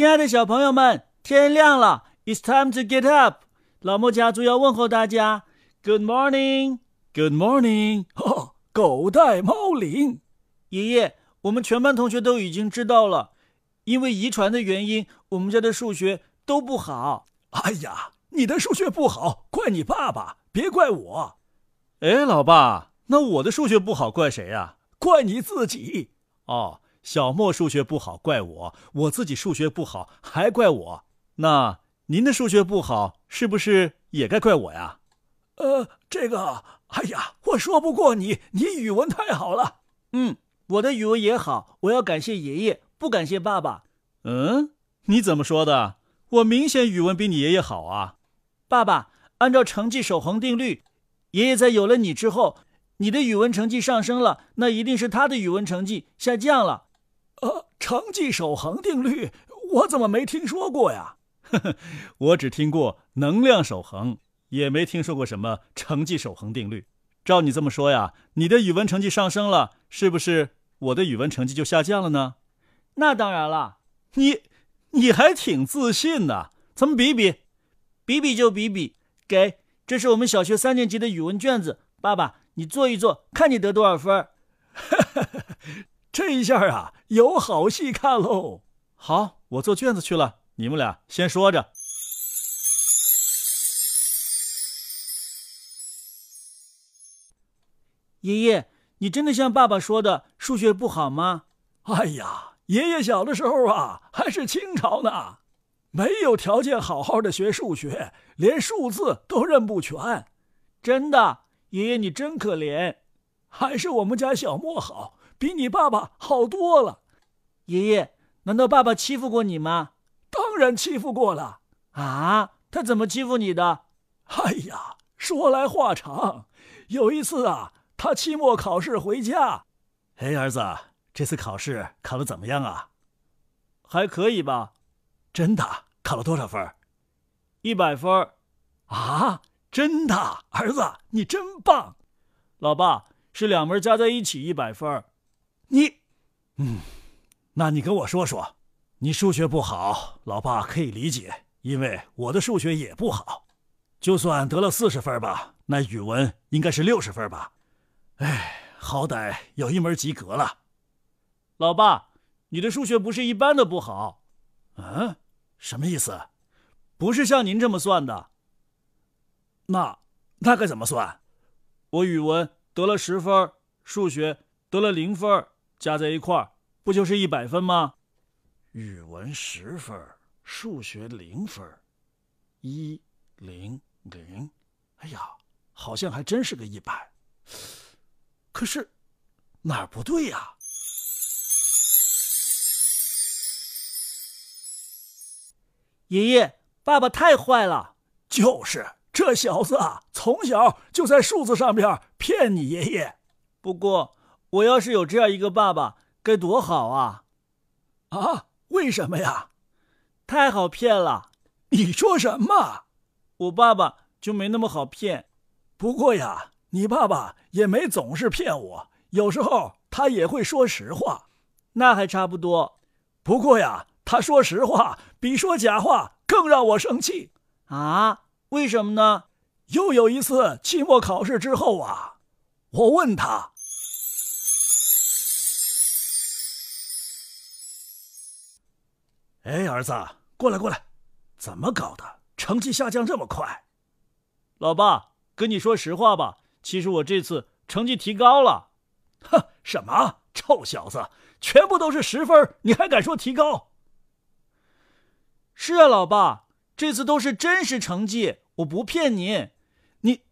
亲爱的小朋友们，天亮了，It's time to get up。老莫家族要问候大家，Good morning，Good morning。哦，狗带猫铃，爷爷，我们全班同学都已经知道了，因为遗传的原因，我们家的数学都不好。哎呀，你的数学不好，怪你爸爸，别怪我。哎，老爸，那我的数学不好怪谁呀？怪你自己。哦。小莫数学不好，怪我；我自己数学不好，还怪我。那您的数学不好，是不是也该怪我呀？呃，这个，哎呀，我说不过你，你语文太好了。嗯，我的语文也好，我要感谢爷爷，不感谢爸爸。嗯，你怎么说的？我明显语文比你爷爷好啊。爸爸，按照成绩守恒定律，爷爷在有了你之后，你的语文成绩上升了，那一定是他的语文成绩下降了。呃，成绩守恒定律，我怎么没听说过呀？呵呵，我只听过能量守恒，也没听说过什么成绩守恒定律。照你这么说呀，你的语文成绩上升了，是不是我的语文成绩就下降了呢？那当然了，你你还挺自信的。咱们比比，比比就比比。给，这是我们小学三年级的语文卷子，爸爸你做一做，看你得多少分。这一下啊，有好戏看喽！好，我做卷子去了，你们俩先说着。爷爷，你真的像爸爸说的数学不好吗？哎呀，爷爷小的时候啊，还是清朝呢，没有条件好好的学数学，连数字都认不全。真的，爷爷你真可怜，还是我们家小莫好。比你爸爸好多了，爷爷，难道爸爸欺负过你吗？当然欺负过了啊！他怎么欺负你的？哎呀，说来话长。有一次啊，他期末考试回家，哎，儿子，这次考试考得怎么样啊？还可以吧？真的？考了多少分？一百分。啊，真的，儿子，你真棒。老爸，是两门加在一起一百分。你，嗯，那你跟我说说，你数学不好，老爸可以理解，因为我的数学也不好。就算得了四十分吧，那语文应该是六十分吧？哎，好歹有一门及格了。老爸，你的数学不是一般的不好。嗯，什么意思？不是像您这么算的。那那该怎么算？我语文得了十分，数学得了零分。加在一块儿，不就是一百分吗？语文十分，数学零分，一零零。哎呀，好像还真是个一百。可是哪儿不对呀？爷爷，爸爸太坏了。就是这小子啊，从小就在数字上边骗你爷爷。不过。我要是有这样一个爸爸，该多好啊！啊，为什么呀？太好骗了！你说什么？我爸爸就没那么好骗。不过呀，你爸爸也没总是骗我，有时候他也会说实话，那还差不多。不过呀，他说实话比说假话更让我生气啊！为什么呢？又有一次期末考试之后啊，我问他。哎，儿子，过来过来，怎么搞的？成绩下降这么快？老爸，跟你说实话吧，其实我这次成绩提高了。哼，什么？臭小子，全部都是十分，你还敢说提高？是啊，老爸，这次都是真实成绩，我不骗你。你，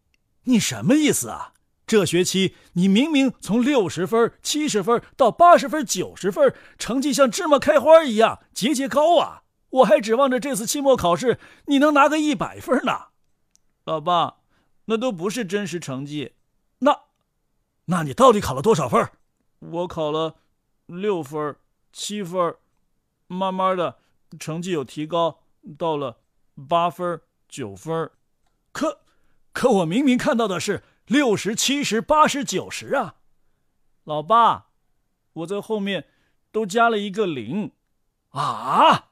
你什么意思啊？这学期你明明从六十分、七十分到八十分、九十分，成绩像芝麻开花一样节节高啊！我还指望着这次期末考试你能拿个一百分呢。老爸，那都不是真实成绩。那，那你到底考了多少分？我考了六分、七分，慢慢的成绩有提高，到了八分、九分。可，可我明明看到的是。六十七十八十九十啊，老爸，我在后面都加了一个零，啊，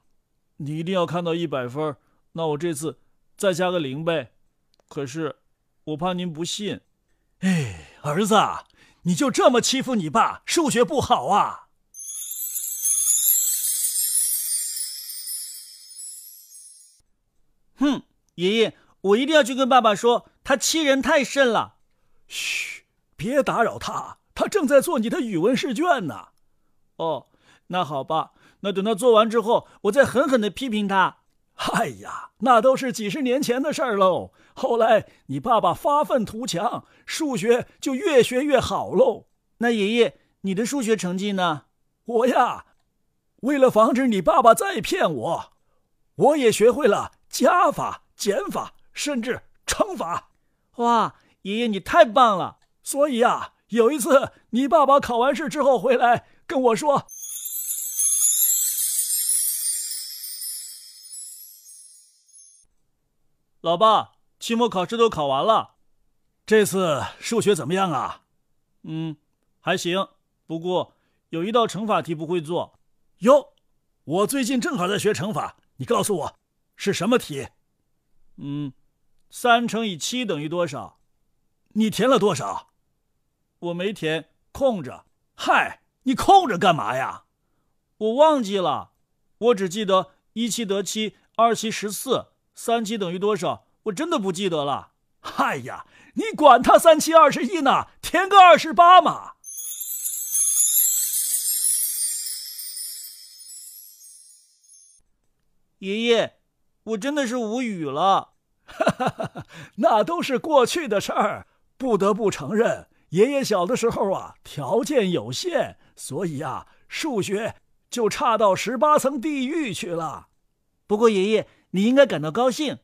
你一定要看到一百分，那我这次再加个零呗。可是我怕您不信。哎，儿子，你就这么欺负你爸？数学不好啊？哼，爷爷，我一定要去跟爸爸说，他欺人太甚了。嘘，别打扰他，他正在做你的语文试卷呢。哦，那好吧，那等他做完之后，我再狠狠的批评他。哎呀，那都是几十年前的事儿喽。后来你爸爸发愤图强，数学就越学越好喽。那爷爷，你的数学成绩呢？我呀，为了防止你爸爸再骗我，我也学会了加法、减法，甚至乘法。哇，爷爷你太棒了！所以啊，有一次你爸爸考完试之后回来跟我说。老爸，期末考试都考完了，这次数学怎么样啊？嗯，还行。不过有一道乘法题不会做。哟，我最近正好在学乘法，你告诉我是什么题？嗯，三乘以七等于多少？你填了多少？我没填，空着。嗨，你空着干嘛呀？我忘记了，我只记得一七得七，二七十四。三七等于多少？我真的不记得了。哎呀，你管他三七二十一呢，填个二十八嘛。爷爷，我真的是无语了。哈哈哈，那都是过去的事儿。不得不承认，爷爷小的时候啊，条件有限，所以啊，数学就差到十八层地狱去了。不过爷爷。你应该感到高兴，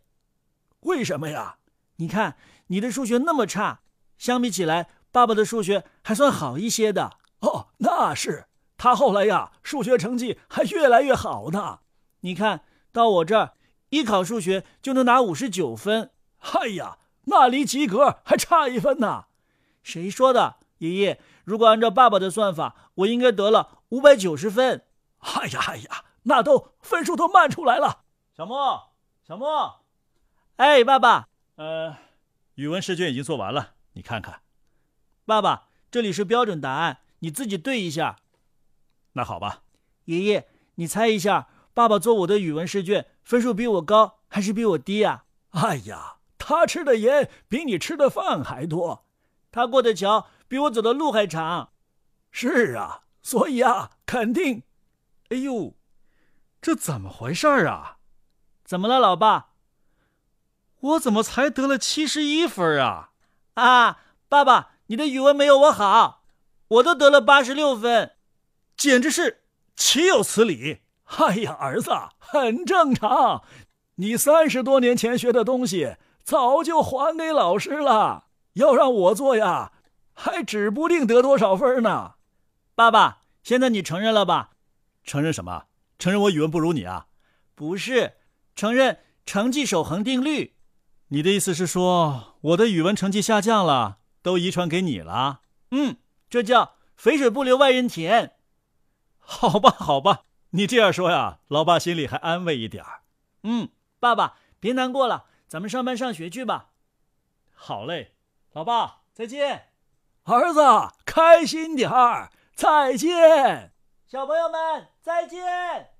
为什么呀？你看你的数学那么差，相比起来，爸爸的数学还算好一些的。哦，那是他后来呀，数学成绩还越来越好呢。你看到我这儿，一考数学就能拿五十九分。哎呀，那离及格还差一分呢。谁说的？爷爷，如果按照爸爸的算法，我应该得了五百九十分。哎呀哎呀，那都分数都慢出来了。小莫，小莫，哎，爸爸，呃，语文试卷已经做完了，你看看。爸爸，这里是标准答案，你自己对一下。那好吧。爷爷，你猜一下，爸爸做我的语文试卷分数比我高还是比我低呀？哎呀，他吃的盐比你吃的饭还多，他过的桥比我走的路还长。是啊，所以啊，肯定。哎呦，这怎么回事啊？怎么了，老爸？我怎么才得了七十一分啊？啊，爸爸，你的语文没有我好，我都得了八十六分，简直是岂有此理！哎呀，儿子，很正常，你三十多年前学的东西早就还给老师了，要让我做呀，还指不定得多少分呢。爸爸，现在你承认了吧？承认什么？承认我语文不如你啊？不是。承认成绩守恒定律，你的意思是说我的语文成绩下降了，都遗传给你了？嗯，这叫肥水不流外人田。好吧，好吧，你这样说呀，老爸心里还安慰一点儿。嗯，爸爸别难过了，咱们上班上学去吧。好嘞，老爸再见，儿子开心点儿，再见，小朋友们再见。